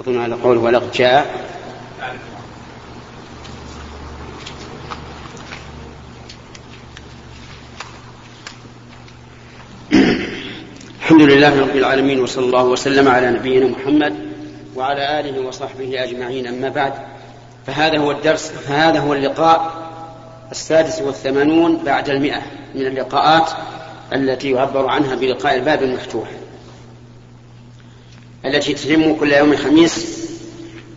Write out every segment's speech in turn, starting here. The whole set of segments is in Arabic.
أظن على قوله ولقد جاء. الحمد لله رب العالمين وصلى الله وسلم على نبينا محمد وعلى آله وصحبه أجمعين. أما بعد فهذا هو الدرس فهذا هو اللقاء السادس والثمانون بعد المئة من اللقاءات التي يعبر عنها بلقاء الباب المفتوح. التي تتم كل يوم خميس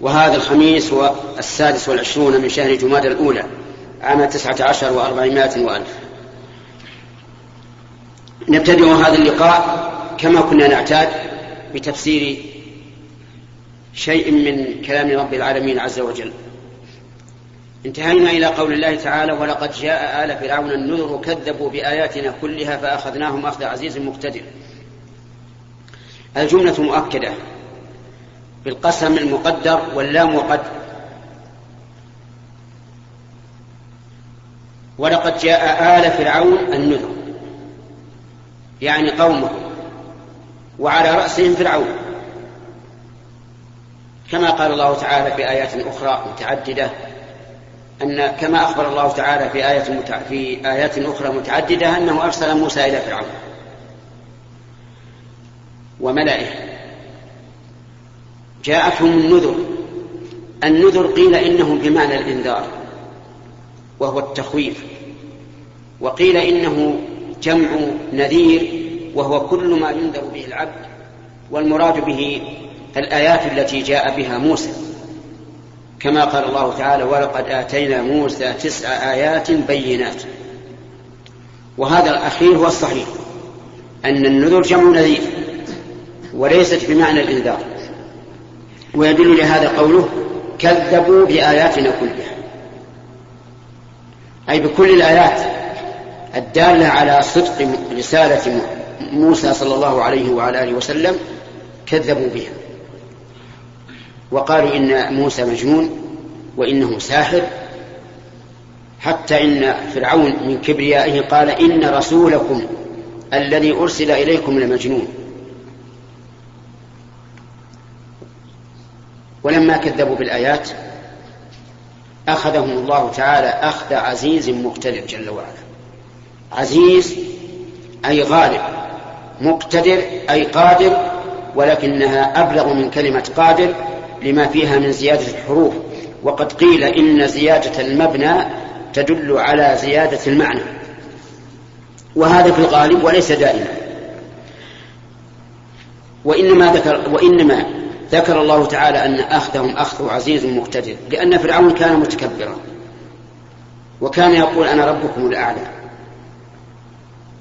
وهذا الخميس هو السادس والعشرون من شهر جماد الأولى عام تسعة عشر وأربعمائة وألف. نبتدئ هذا اللقاء كما كنا نعتاد بتفسير شيء من كلام رب العالمين عز وجل. انتهينا إلى قول الله تعالى ولقد جاء آل فرعون النذر كذبوا بآياتنا كلها فأخذناهم أخذ عزيز مقتدر. الجملة مؤكدة بالقسم المقدر واللام وقد ولقد جاء آل فرعون النذر يعني قومه وعلى رأسهم فرعون كما قال الله تعالى في آيات أخرى متعددة أن كما أخبر الله تعالى في آية. في آيات أخرى متعددة أنه أرسل موسى إلى فرعون وملئه جاءتهم النذر. النذر قيل إنه بمعنى الإنذار وهو التخويف. وقيل إنه جمع نذير وهو كل ما ينذر به العبد والمراد به الآيات التي جاء بها موسى. كما قال الله تعالى ولقد آتينا موسى تسع آيات بينات وهذا الأخير هو الصحيح أن النذر جمع نذير. وليست بمعنى الإنذار. ويدل لهذا قوله كذبوا بآياتنا كلها. أي بكل الآيات الدالة على صدق رسالة موسى صلى الله عليه وعلى آله وسلم كذبوا بها. وقالوا إن موسى مجنون وإنه ساحر حتى إن فرعون من كبريائه قال إن رسولكم الذي أرسل إليكم لمجنون. ولما كذبوا بالآيات أخذهم الله تعالى أخذ عزيز مقتدر جل وعلا. عزيز أي غالب مقتدر أي قادر ولكنها أبلغ من كلمة قادر لما فيها من زيادة الحروف. وقد قيل إن زيادة المبنى تدل على زيادة المعنى. وهذا في الغالب وليس دائما. وإنما ذكر وإنما ذكر الله تعالى أن أخذهم أخذ عزيز مقتدر لأن فرعون كان متكبرا وكان يقول أنا ربكم الأعلى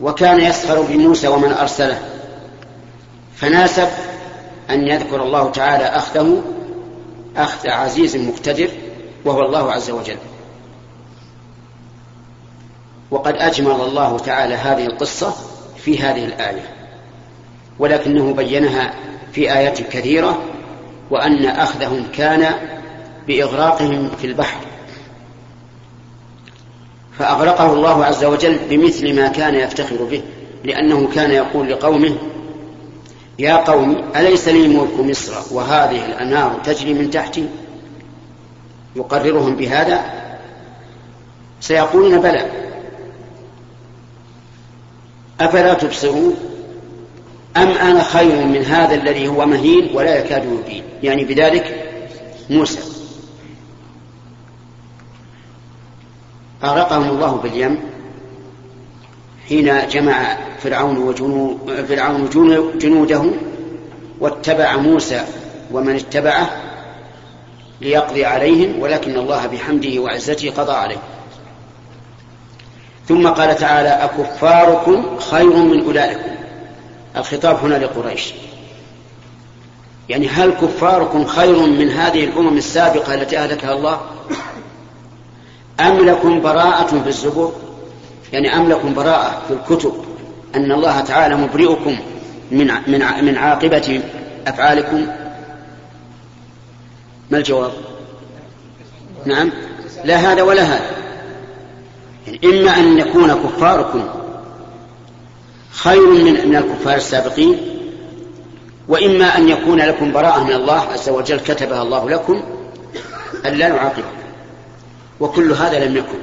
وكان يسخر بموسى ومن أرسله فناسب أن يذكر الله تعالى أخذه أخذ عزيز مقتدر وهو الله عز وجل. وقد أجمل الله تعالى هذه القصة في هذه الآية ولكنه بينها في آيات كثيرة وأن أخذهم كان بإغراقهم في البحر. فأغرقه الله عز وجل بمثل ما كان يفتخر به لأنه كان يقول لقومه يا قوم أليس لي ملك مصر وهذه الأنهار تجري من تحتي؟ يقررهم بهذا؟ سيقولون بلى. أفلا تبصرون؟ أم أنا خير من هذا الذي هو مهين ولا يكاد يبين؟ يعني بذلك موسى. أغرقهم الله باليم حين جمع فرعون وجنود فرعون جنوده واتبع موسى ومن اتبعه ليقضي عليهم ولكن الله بحمده وعزته قضى عليهم ثم قال تعالى أكفاركم خير من أولئكم. الخطاب هنا لقريش. يعني هل كفاركم خير من هذه الأمم السابقة التي أهلكها الله؟ أم لكم براءة في الزبور؟ يعني أم لكم براءة في الكتب أن الله تعالى مبرئكم من من من عاقبة أفعالكم؟ ما الجواب؟ نعم. لا هذا ولا هذا. يعني إما أن يكون كفاركم خير من من الكفار السابقين وإما أن يكون لكم براءة من الله عز وجل كتبها الله لكم أن لا يعاقبكم وكل هذا لم يكن.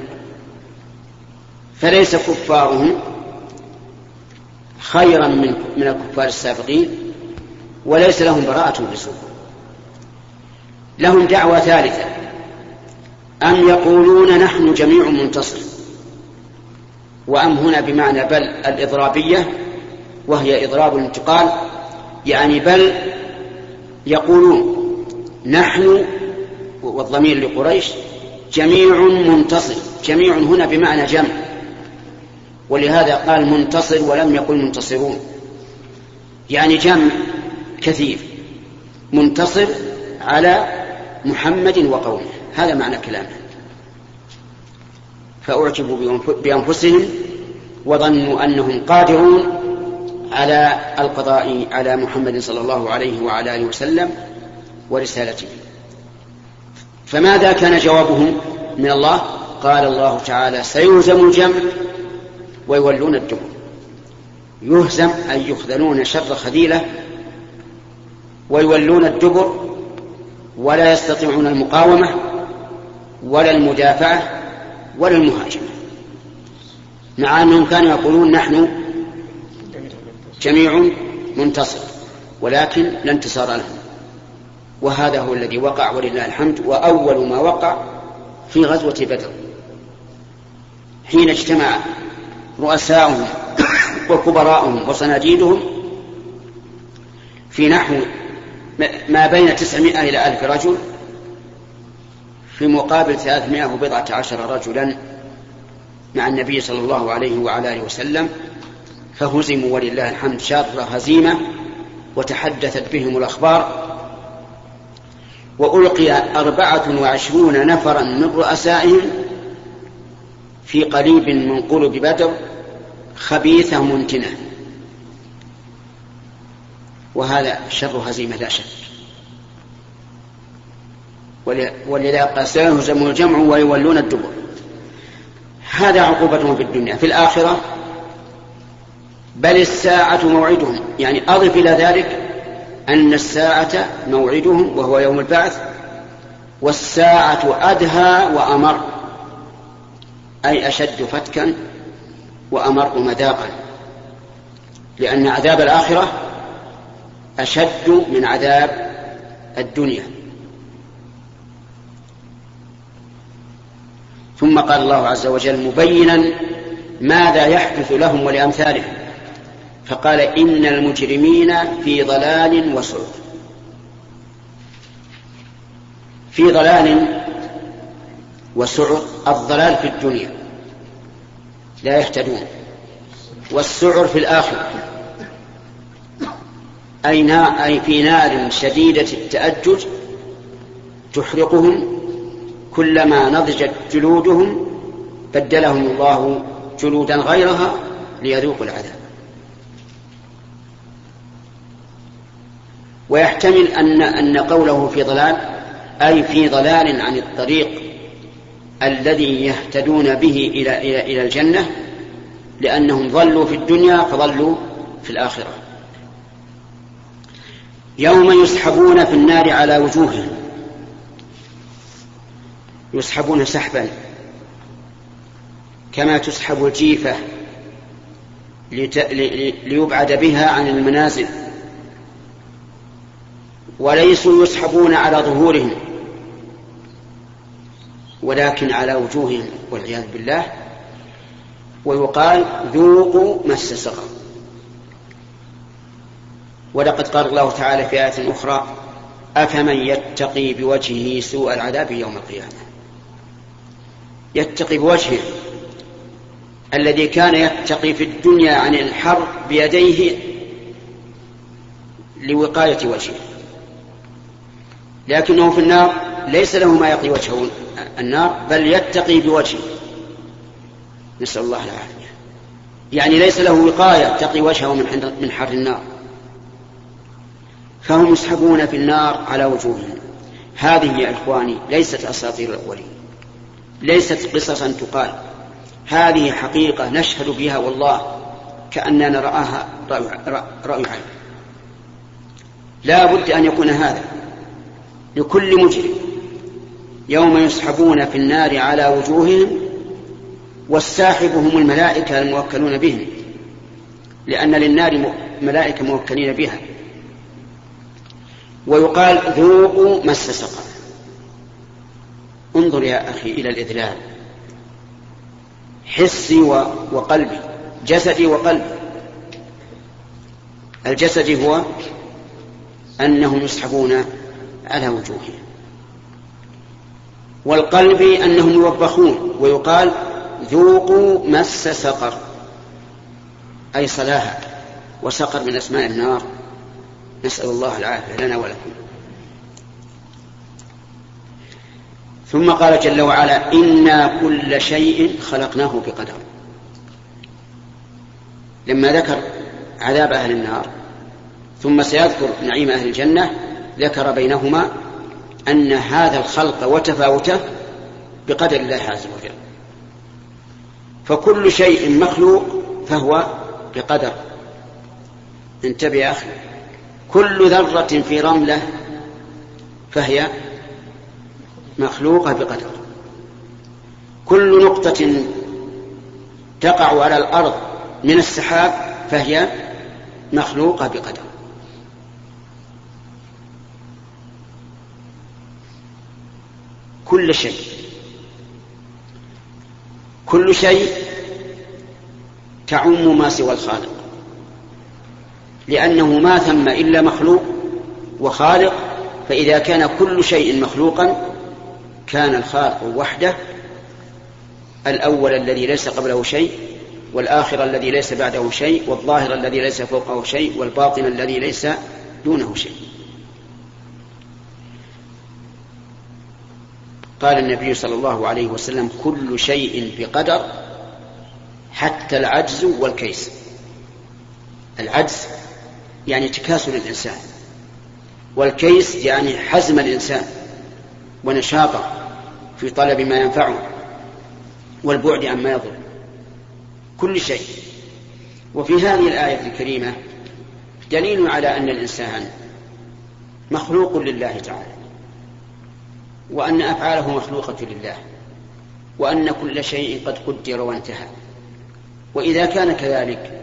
فليس كفارهم خيرا من من الكفار السابقين وليس لهم براءة بسوء. لهم دعوة ثالثة. أم يقولون نحن جميع منتصر. وأم هنا بمعنى بل الإضرابية وهي إضراب الانتقال يعني بل يقولون نحن والضمير لقريش جميع منتصر جميع هنا بمعنى جمع. ولهذا قال منتصر ولم يقل منتصرون. يعني جمع كثير منتصر على محمد وقومه. هذا معنى كلامه. فأعجبوا بأنفسهم وظنوا أنهم قادرون على القضاء على محمد صلى الله عليه وعلى آله وسلم ورسالته. فماذا كان جوابهم من الله؟ قال الله تعالى سيهزم الجمع ويولون الدبر يهزم أي يخذلون شر خذيلة ويولون الدبر ولا يستطيعون المقاومة ولا المدافعة ولا المهاجمة مع أنهم كانوا يقولون نحن جميع منتصر ولكن لا انتصار لهم. وهذا هو الذي وقع ولله الحمد وأول ما وقع في غزوة بدر. حين اجتمع رؤساؤهم وكبراؤهم وصناديدهم في نحو ما بين تسعمائة إلى ألف رجل في مقابل ثلاثمائة وبضعة عشر رجلا مع النبي صلى الله عليه وعلى آله وسلم فهزموا ولله الحمد شر هزيمة وتحدثت بهم الأخبار. وألقي أربعة وعشرون نفرا من رؤسائهم في قريب من قلب بدر خبيثة منتنة. وهذا شر هزيمة لا شك. ولذا قال سيهزم الجمع ويولون الدبر. هذا عقوبتهم في الدنيا. في الآخرة بل الساعة موعدهم. يعني أضف إلى ذلك أن الساعة موعدهم وهو يوم البعث والساعة أدهى وأمر أي أشد فتكا وأمر مذاقا. لأن عذاب الآخرة أشد من عذاب الدنيا. ثم قال الله عز وجل مبينا ماذا يحدث لهم ولأمثالهم. فقال إن المجرمين في ضلال وسعر في ضلال وسعر الضلال في الدنيا. لا يهتدون. والسعر في الآخرة. أي, في نار شديدة التأجج تحرقهم كلما نضجت جلودهم بدلهم الله جلودا غيرها ليذوقوا العذاب ويحتمل أن أن قوله في ضلال أي في ضلال عن الطريق الذي يهتدون به إلى إلى إلى الجنة لأنهم ضلوا في الدنيا فضلوا في الآخرة. يوم يسحبون في النار على وجوههم يسحبون سحبا. كما تسحب الجيفة ليبعد بها عن المنازل. وليسوا يسحبون على ظهورهم ولكن على وجوههم والعياذ بالله. ويقال ذوقوا مس سقر ولقد قال الله تعالى في آية أخرى أفمن يتقي بوجهه سوء العذاب يوم القيامة؟ يتقي بوجهه الذي كان يتقي في الدنيا عن الحر بيديه لوقاية وجهه. لكنه في النار ليس له ما يقي وجهه النار بل يتقي بوجهه. نسأل الله العافية. يعني ليس له وقاية تقي وجهه من من حر النار. فهم يسحبون في النار على وجوههم. هذه يا إخواني ليست أساطير الأولين. ليست قصصا تقال. هذه حقيقة نشهد بها والله كأننا رآها رأي عين لا بد أن يكون هذا لكل مجرم. يوم يسحبون في النار على وجوههم والساحب هم الملائكة الموكلون بهم لأن للنار ملائكة موكلين بها. ويقال ذوقوا مس سقر. انظر يا أخي إلى الإذلال. حسي وقلبي جسدي وقلبي. الجسدي هو أنهم يسحبون على وجوههم. والقلب أنهم يوبخون ويقال ذوقوا مس سقر أي صلاها وسقر من أسماء النار. نسأل الله العافية لنا ولكم. ثم قال جل وعلا إنا كل شيء خلقناه بقدر. لما ذكر عذاب أهل النار ثم سيذكر نعيم أهل الجنة ذكر بينهما أن هذا الخلق وتفاوته بقدر الله عز وجل. فكل شيء مخلوق فهو بقدر. انتبه يا أخي. كل ذرة في رملة فهي مخلوقة بقدر. كل نقطة تقع على الأرض من السحاب فهي مخلوقة بقدر. كل شيء. كل شيء تعم ما سوى الخالق. لأنه ما ثم إلا مخلوق وخالق فإذا كان كل شيء مخلوقا كان الخالق وحده الأول الذي ليس قبله شيء والآخر الذي ليس بعده شيء والظاهر الذي ليس فوقه شيء والباطن الذي ليس دونه شيء. قال النبي صلى الله عليه وسلم كل شيء بقدر حتى العجز والكيس. العجز يعني تكاسل الإنسان والكيس يعني حزم الإنسان. ونشاطه في طلب ما ينفعه والبعد عما يضر. كل شيء. وفي هذه الآية الكريمة دليل على أن الإنسان مخلوق لله تعالى وأن أفعاله مخلوقة لله وأن كل شيء قد قدر وانتهى. وإذا كان كذلك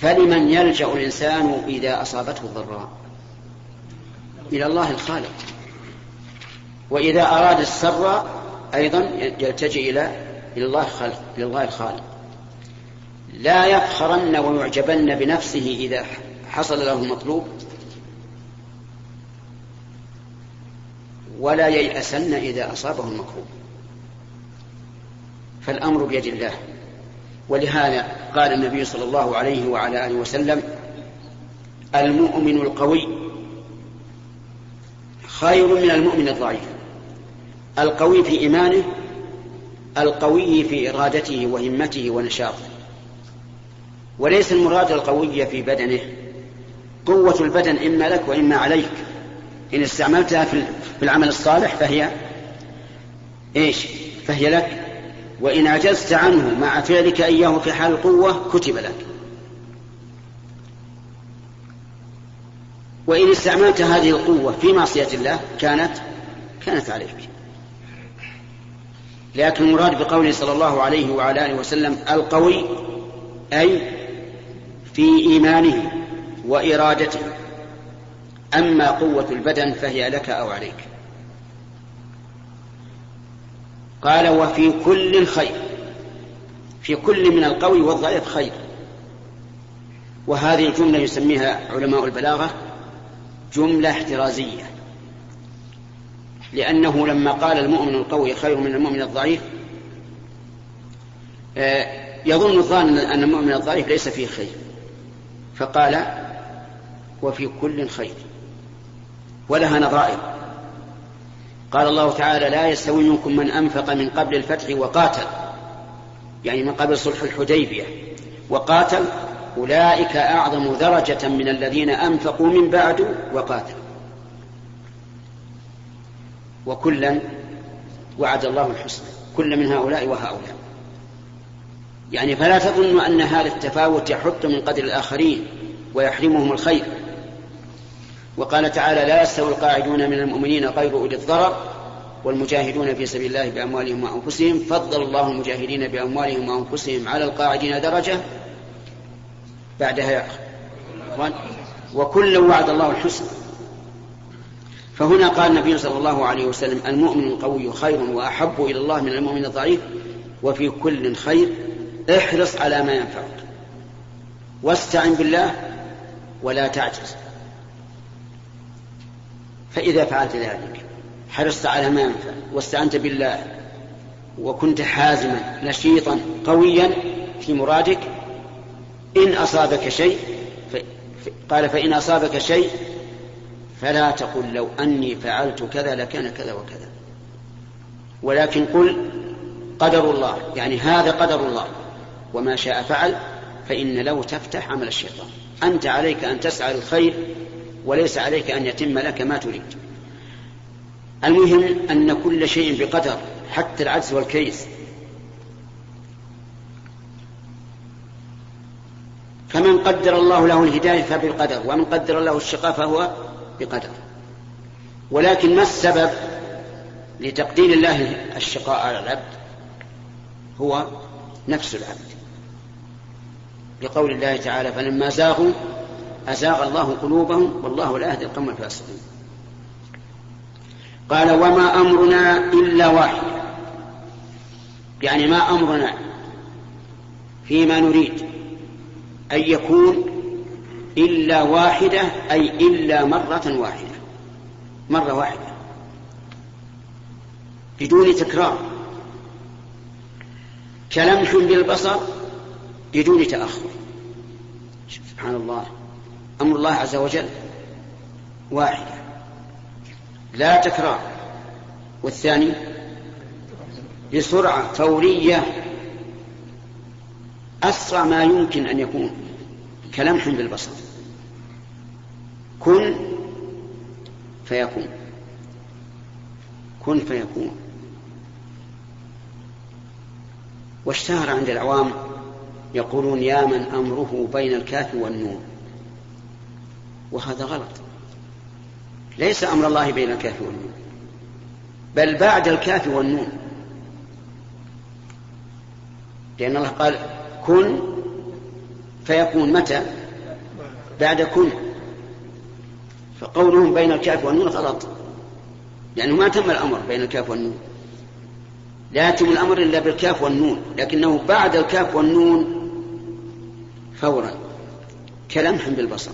فلمن يلجأ الإنسان إذا أصابته الضراء؟ إلى الله الخالق. وإذا أراد السر أيضا يلتجئ إلى الله الخالق إلى الله الخالق. لا يفخرن ويعجبن بنفسه إذا حصل له المطلوب ولا ييأسن إذا أصابه المكروه فالأمر بيد الله. ولهذا قال النبي صلى الله عليه وعلى آله وسلم المؤمن القوي خير من المؤمن الضعيف. القوي في إيمانه القوي في إرادته وهمته ونشاطه. وليس المراد القوي في بدنه. قوة البدن إما لك وإما عليك. إن استعملتها في العمل الصالح فهي إيش؟ فهي لك. وإن عجزت عنه مع فعلك إياه في حال القوة كتب لك. وإن استعملت هذه القوة في معصية الله كانت كانت عليك. لكن المراد بقوله صلى الله عليه وعلى آله وسلم القوي أي في إيمانه وإرادته. أما قوة البدن فهي لك أو عليك. قال وفي كل خير في كل من القوي والضعيف خير. وهذه الجملة يسميها علماء البلاغة جملة احترازية. لأنه لما قال المؤمن القوي خير من المؤمن الضعيف آه، يظن الظان أن المؤمن الضعيف ليس فيه خير. فقال وفي كل خير. ولها نظائر. قال الله تعالى لا يستوي منكم من أنفق من قبل الفتح وقاتل. يعني من قبل صلح الحديبية. وقاتل أولئك أعظم درجة من الذين أنفقوا من بعد وقاتلوا. وكلا وعد الله الحسنى كل من هؤلاء وهؤلاء. يعني فلا تظن أن هذا التفاوت يحط من قدر الآخرين ويحرمهم الخير. وقال تعالى لا يستوي القاعدون من المؤمنين غير أولي الضرر والمجاهدون في سبيل الله بأموالهم وأنفسهم. فضل الله المجاهدين بأموالهم وأنفسهم على القاعدين درجة بعدها وكل وعد الله الحسنى. فهنا قال النبي صلى الله عليه وسلم المؤمن القوي خير وأحب إلى الله من المؤمن الضعيف وفي كل خير احرص على ما ينفعك. واستعن بالله ولا تعجز. فإذا فعلت ذلك حرصت على ما ينفع واستعنت بالله وكنت حازما نشيطا قويا في مرادك إن أصابك شيء قال فإن أصابك شيء فلا تقل لو أني فعلت كذا لكان كذا وكذا. ولكن قل قدر الله يعني هذا قدر الله. وما شاء فعل فإن لو تفتح عمل الشيطان. أنت عليك أن تسعى الخير وليس عليك أن يتم لك ما تريد. المهم أن كل شيء بقدر حتى العجز والكيس. فمن قدر الله له الهداية فبالقدر ومن قدر الله الشقاء فهو بقدر. ولكن ما السبب لتقدير الله الشقاء على العبد؟ هو نفس العبد. لقول الله تعالى فلما زاغوا أزاغ الله قلوبهم والله لا يهدي القوم الفاسقين قال وما أمرنا إلا واحد يعني ما أمرنا فيما نريد أن يكون إلا واحدة أي إلا مرة واحدة. مرة واحدة. بدون تكرار. كلمح بالبصر بدون تأخر. سبحان الله. أمر الله عز وجل. واحدة. لا تكرار. والثاني بسرعة فورية أسرع ما يمكن أن يكون. كلمح بالبصر. كن فيكون. كن فيكون. واشتهر عند العوام يقولون يا من أمره بين الكاف والنون. وهذا غلط. ليس أمر الله بين الكاف والنون. بل بعد الكاف والنون. لأن الله قال كن فيكون. متى؟ بعد كن. فقولهم بين الكاف والنون غلط. لأنه ما تم الأمر بين الكاف والنون. لا يتم الأمر إلا بالكاف والنون لكنه بعد الكاف والنون فورا. كلمح بالبصر.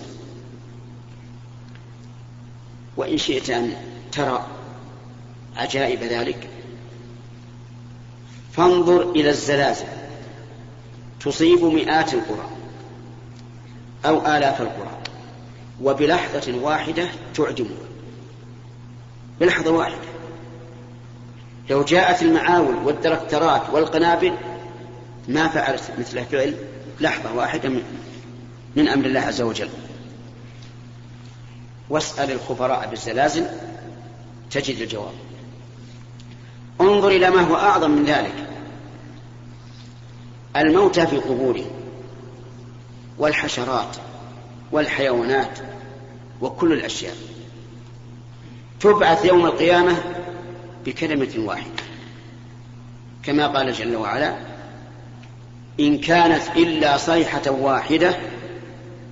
وإن شئت أن ترى عجائب ذلك فانظر إلى الزلازل. تصيب مئات القرى أو آلاف القرى. وبلحظة واحدة تعدم بلحظة واحدة. لو جاءت المعاول والدركترات والقنابل ما فعلت مثل فعل لحظة واحدة من أمر الله عز وجل. واسأل الخبراء بالزلازل تجد الجواب. انظر إلى ما هو أعظم من ذلك. الموتى في قبورهم والحشرات. والحيوانات وكل الأشياء. تبعث يوم القيامة بكلمة واحدة. كما قال جل وعلا إن كانت إلا صيحة واحدة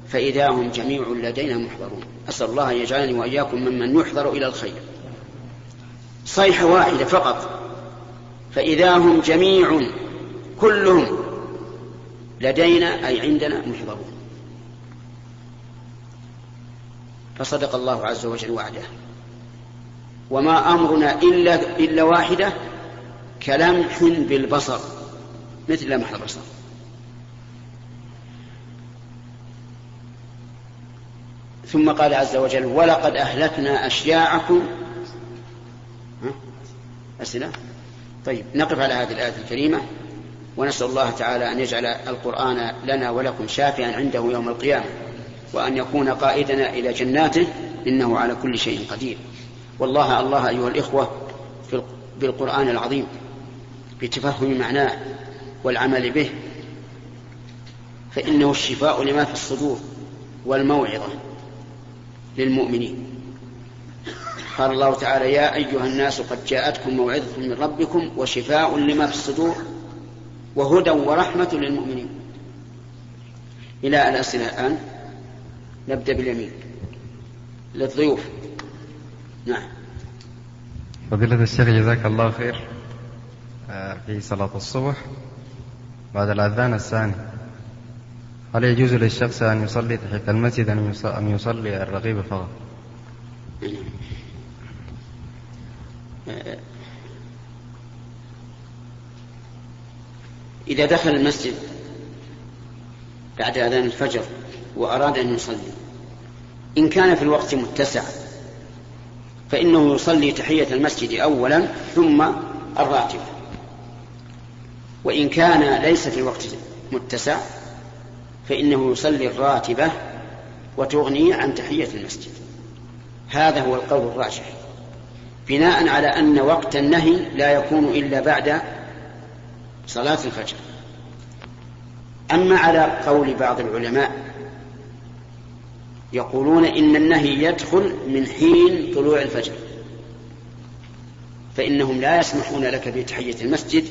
فإذا هم جميع لدينا محضرون. أسأل الله أن يجعلني وإياكم ممن يحضر إلى الخير. صيحة واحدة فقط. فإذا هم جميع كلهم لدينا أي عندنا محضرون. فصدق الله عز وجل وعده. وما أمرنا إلا, إلا واحدة كلمح بالبصر مثل لمح البصر. ثم قال عز وجل ولقد أهلكنا أشياعكم. أسئلة؟ طيب نقف على هذه الآية الكريمة ونسأل الله تعالى أن يجعل القرآن لنا ولكم شافعا عنده يوم القيامة. وأن يكون قائدنا إلى جناته إنه على كل شيء قدير. والله الله أيها الإخوة بالقرآن العظيم بتفهم معناه والعمل به فإنه الشفاء لما في الصدور والموعظة للمؤمنين. قال الله تعالى يا أيها الناس قد جاءتكم موعظة من ربكم وشفاء لما في الصدور وهدى ورحمة للمؤمنين. إلى الأسئلة الآن. نبدأ باليمين. للضيوف. نعم. فضيلة الشيخ جزاك الله خير. آه، في صلاة الصبح بعد الأذان الثاني هل يجوز للشخص أن يصلي تحت المسجد أم يصلي الرغيب فقط؟ إذا دخل المسجد بعد أذان الفجر وأراد أن يصلي. إن كان في الوقت متسع فإنه يصلي تحية المسجد أولا ثم الراتبة وإن كان ليس في الوقت متسع فإنه يصلي الراتبة وتغني عن تحية المسجد. هذا هو القول الراجح. بناء على أن وقت النهي لا يكون إلا بعد صلاة الفجر. أما على قول بعض العلماء يقولون إن النهي يدخل من حين طلوع الفجر. فإنهم لا يسمحون لك بتحية المسجد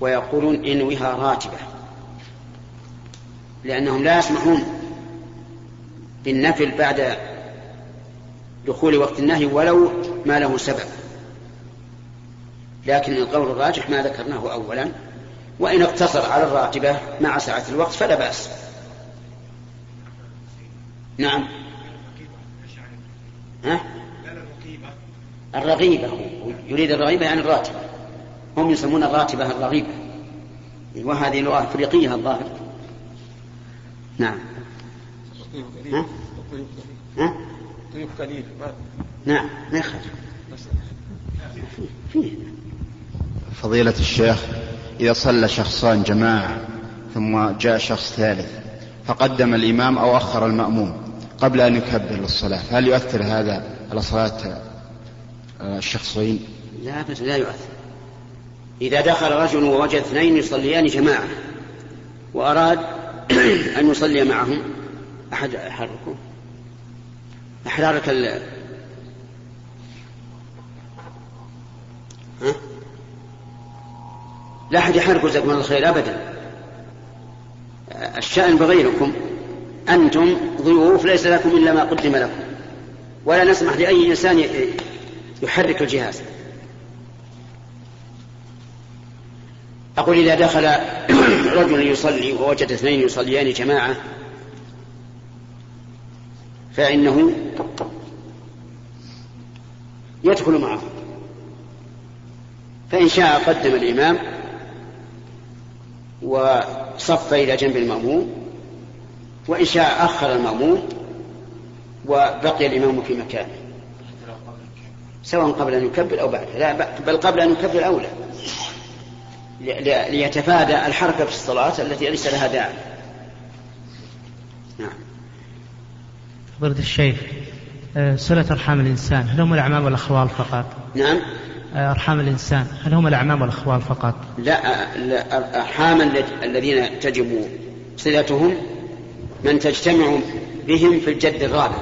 ويقولون انوها راتبة. لأنهم لا يسمحون بالنفل بعد دخول وقت النهي ولو ما له سبب. لكن القول الراجح ما ذكرناه أولا. وإن اقتصر على الراتبة مع سعة الوقت فلا بأس. نعم. ها؟ الرغيبة يريد الرغيبة يعني الراتبة هم يسمون الراتبة الرغيبة. وهذه لغة أفريقية الظاهر. نعم. ها؟ ها؟ قليل نعم. ما يخرج. فيه. فضيلة الشيخ إذا صلى شخصان جماعة ثم جاء شخص ثالث فقدم الإمام أو أخر المأموم. قبل أن يكبر للصلاة هل يؤثر هذا على صلاة الشخصين؟ لا بس لا يؤثر. إذا دخل رجل ووجد اثنين يصليان جماعة وأراد أن يصلي معهم أحد يحركه أحرارك ال ها؟ لا أحد يحرك جزاكم الله الخير أبدا. الشأن بغيركم. أنتم ضيوف ليس لكم إلا ما قدم لكم. ولا نسمح لأي إنسان يحرك الجهاز. أقول إذا دخل رجل يصلي ووجد اثنين يصليان جماعة فإنه يدخل معه. فإن شاء قدم الإمام وصف إلى جنب المأموم. وإن شاء أخر المأموم وبقي الإمام في مكانه. سواء قبل أن يكبر أو بعد. لا بل قبل أن يكبر أولى. ليتفادى الحركة في الصلاة التي ليس لها داعي. نعم. فضيلة الشيخ آه، صلة أرحام الإنسان هل هم الأعمام والأخوال فقط؟ نعم. آه، أرحام الإنسان هل هم الأعمام والأخوال فقط؟ لا أرحام الذين تجب صلتهم من تجتمع بهم في الجد الرابع.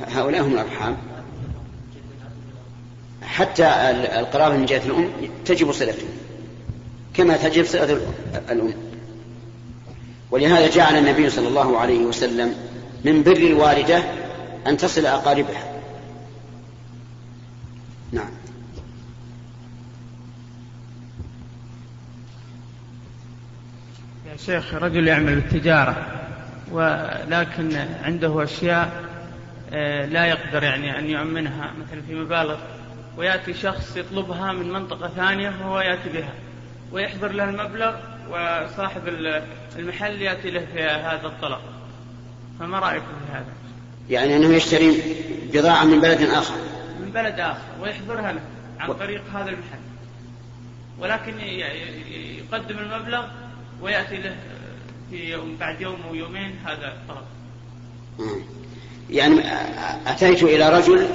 هؤلاء هم الأرحام. حتى القرابة من جهة الأم تجب صلتهم كما تجب صلة الأم. ولهذا جعل النبي صلى الله عليه وسلم من بر الوالدة أن تصل أقاربها نعم يا شيخ رجل يعمل بالتجارة ولكن عنده أشياء آه، لا يقدر يعني أن يؤمنها مثلا في مبالغ. ويأتي شخص يطلبها من منطقة ثانية وهو يأتي بها. ويحضر له المبلغ وصاحب المحل يأتي له في هذا الطلب. فما رأيكم في هذا؟ يعني أنه يشتري بضاعة من بلد آخر. من بلد آخر ويحضرها له عن طريق هذا المحل. ولكن يقدم المبلغ ويأتي له في يوم بعد يوم أو يومين هذا الطلب. يعني أتيت إلى رجل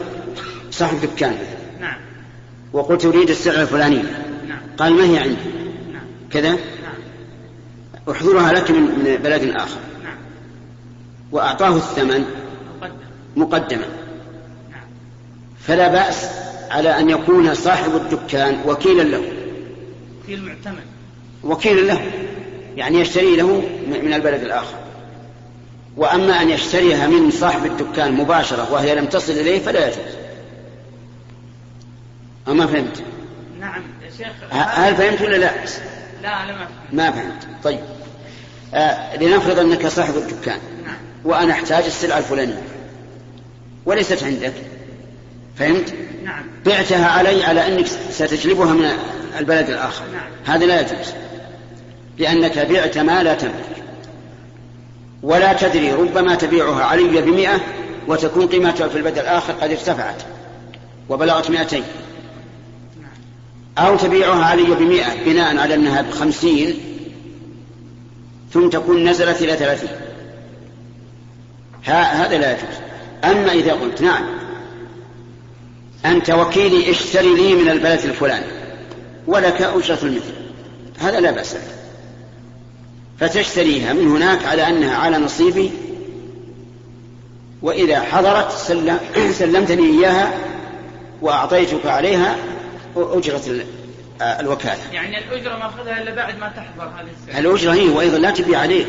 صاحب دكان. نعم. وقلت أريد السعر الفلاني. نعم. قال ما هي عندي؟ نعم. كذا؟ نعم. أحضرها لك من بلد آخر. نعم. وأعطاه الثمن مقدم. مقدما. نعم. فلا بأس على أن يكون صاحب الدكان وكيلا له. في المعتمد وكيلا له. يعني يشتري له من البلد الآخر. وأما أن يشتريها من صاحب الدكان مباشرة وهي لم تصل إليه فلا يجوز. أما فهمت؟ نعم يا شيخ. هل فهمت ولا لا؟ لا أنا ما فهمت. ما فهمت. طيب. آه لنفرض أنك صاحب الدكان. نعم. وأنا أحتاج السلعة الفلانية. وليست عندك. فهمت؟ نعم. بعتها علي على أنك ستجلبها من البلد الآخر. نعم. هذا لا يجوز. لأنك بعت ما لا تملك ولا تدري ربما تبيعها علي بمئة وتكون قيمتها في البلد الآخر قد ارتفعت وبلغت مئتين. أو تبيعها علي بمئة بناء على أنها بخمسين ثم تكون نزلت إلى ثلاثين. هذا لا يجوز. أما إذا قلت نعم أنت وكيلي اشتري لي من البلد الفلاني ولك أجرة المثل. هذا لا بأس به. فتشتريها من هناك على أنها على نصيبي وإذا حضرت سلم سلمتني إياها وأعطيتك عليها أجرة آه، الوكالة. يعني الأجرة ما أخذها إلا بعد ما تحضر هذه السنة الأجرة هي وأيضا لا تبيع عليه.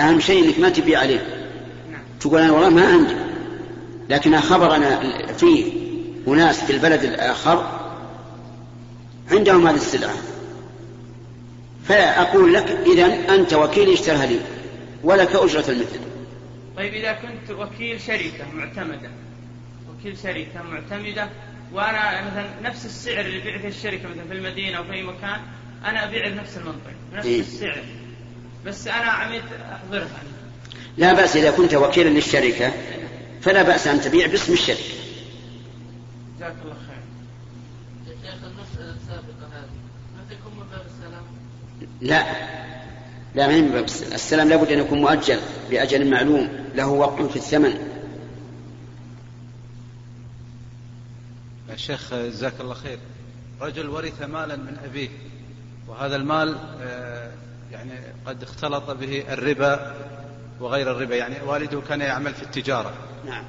أهم شيء أنك ما تبيع عليه. نعم. تقول أنا والله ما عندي. لكن خبرنا في أناس في البلد الآخر عندهم هذه السلعة. فأقول لك إذا أنت وكيل اشترها لي ولك أجرة المثل. طيب إذا كنت وكيل شركة معتمدة وكيل شركة معتمدة وأنا مثلا نفس السعر اللي يبيع فيه الشركة مثلا في المدينة أو في أي مكان أنا أبيع بنفس المنطقة بنفس إيه. السعر. بس أنا عملت أحضرها. لا بأس إذا كنت وكيلا للشركة فلا بأس أن تبيع باسم الشركة. جزاك الله خير يا شيخ المسألة السابقة هذه ما تكون من باب السلام؟ لا. لا ما من باب السلام. السلام لابد أن يكون مؤجل بأجل معلوم. له وقع في الثمن. يا شيخ جزاك الله خير. رجل ورث مالا من أبيه وهذا المال آه، يعني قد اختلط به الربا وغير الربا. يعني والده كان يعمل في التجارة. نعم.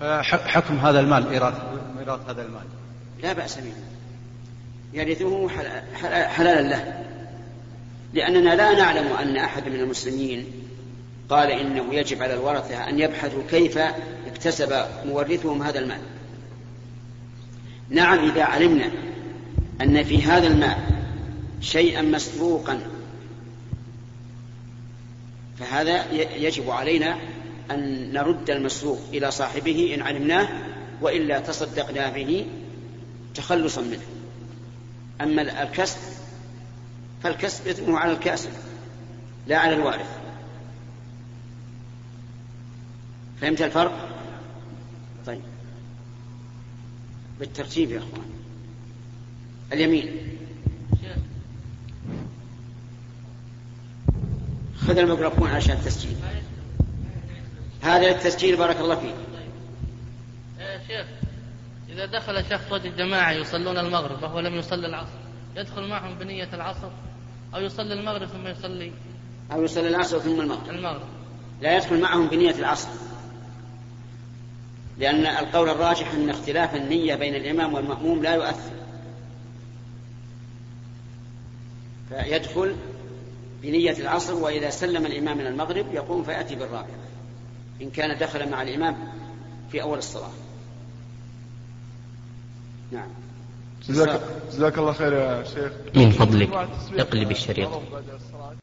فحكم هذا المال ميراث هذا المال. لا بأس به. يرثه حل- حلالا له. لأننا لا نعلم أن أحد من المسلمين قال إنه يجب على الورثة أن يبحثوا كيف اكتسب مورثهم هذا المال. نعم إذا علمنا أن في هذا المال شيئا مسروقا فهذا يجب علينا أن نرد المسروق إلى صاحبه إن علمناه وإلا تصدقنا به تخلصا منه. أما الكسب فالكسب إثمه على الكاسب لا على الوارث. فهمت الفرق؟ طيب. بالترتيب يا أخوان. اليمين. خذ الميكروفون عشان التسجيل. هذا للتسجيل بارك الله فيك. إذا دخل شخص وجد جماعة يصلون المغرب وهو لم يصلي العصر يدخل معهم بنية العصر أو يصلي المغرب ثم يصلي أو يصلي العصر ثم المغرب. المغرب. لا يدخل معهم بنية العصر. لأن القول الراجح أن اختلاف النية بين الإمام والمأموم لا يؤثر. فيدخل بنية العصر وإذا سلم الإمام من المغرب يقوم فيأتي بالرابعة إن كان دخل مع الإمام في أول الصلاة. نعم. جزاك, جزاك الله خير يا شيخ. من فضلك. اقلب الشريط.